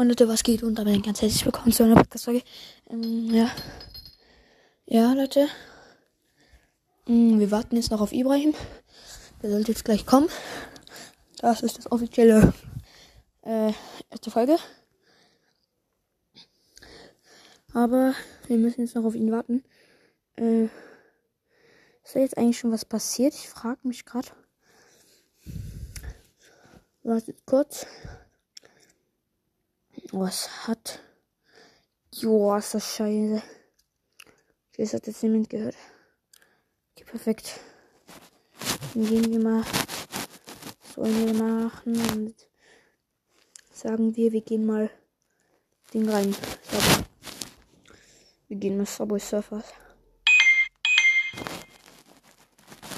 Und Leute, was geht? Und damit ganz herzlich willkommen zu einer Podcast-Folge. Ähm, ja. Ja, Leute. Ähm, wir warten jetzt noch auf Ibrahim. Der sollte jetzt gleich kommen. Das ist das offizielle äh, erste Folge. Aber wir müssen jetzt noch auf ihn warten. Äh, ist da jetzt eigentlich schon was passiert? Ich frage mich gerade. Wartet kurz. Was hat. Joa, ist das scheiße. Das hat jetzt niemand gehört. Okay, perfekt. Dann gehen wir mal. Sollen wir machen und sagen wir, wir gehen mal Ding rein. Subway. Wir gehen mal Subway Surfers.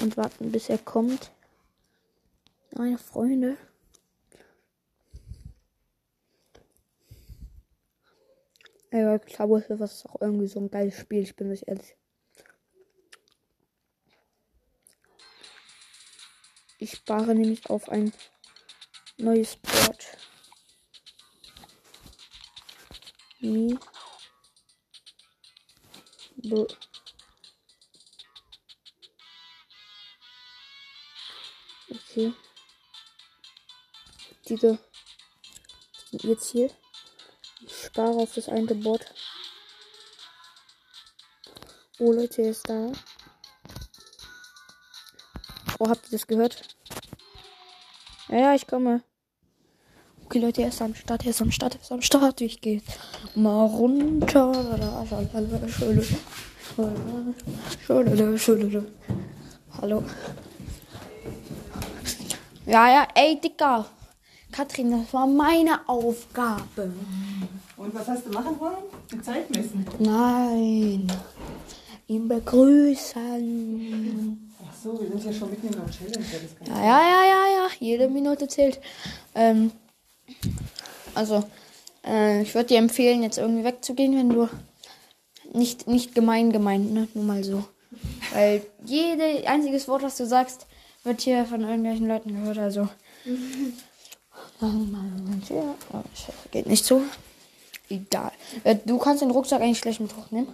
Und warten, bis er kommt. Meine Freunde. Ey, weil Subway Surfers ist auch irgendwie so ein geiles Spiel, ich bin euch ehrlich. Ich spare nämlich auf ein neues Board. Mi. B. Okay. Diese sind ihr Ziel. Ich spare auf das eine Board. Oh Leute, er ist da. Oh, habt ihr das gehört? Ja, ja, ich komme. Okay, Leute, er ist am Start, er ist am Start, er ist am Start. Ich gehe mal runter. Hallo. Ja, ja, ey, Dicker. Katrin, das war meine Aufgabe. Und was hast du machen wollen? Die Zeit messen. Nein. Ihn begrüßen. Ach so, wir sind ja schon mitten in der Challenge. Ja, ja, ja, ja, ja. Jede Minute zählt. Ähm, also, äh, ich würde dir empfehlen, jetzt irgendwie wegzugehen, wenn du nicht, nicht gemein gemeint, ne? Nur mal so. Weil jede einziges Wort, was du sagst, wird hier von irgendwelchen Leuten gehört. Also. Geht nicht so. Egal. Äh, du kannst den Rucksack eigentlich gleich mit hochnehmen.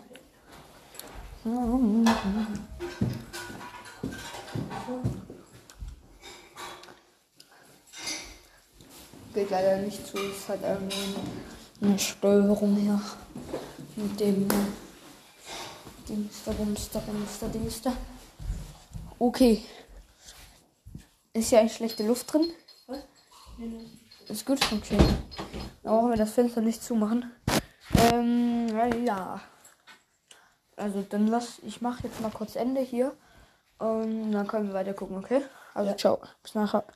Geht leider nicht zu. Ist halt irgendwie eine, Steuerung hier. Mit dem Dingster, Bumster, Bumster, Dingster. Okay. Ist ja eigentlich schlechte Luft drin? Ist gut? Okay. Dann brauchen wir das Fenster nicht zumachen. Ähm, ja. Also dann lass, ich mache jetzt mal kurz Ende hier. Und dann können wir weiter gucken, okay? Also ciao. Bis nachher.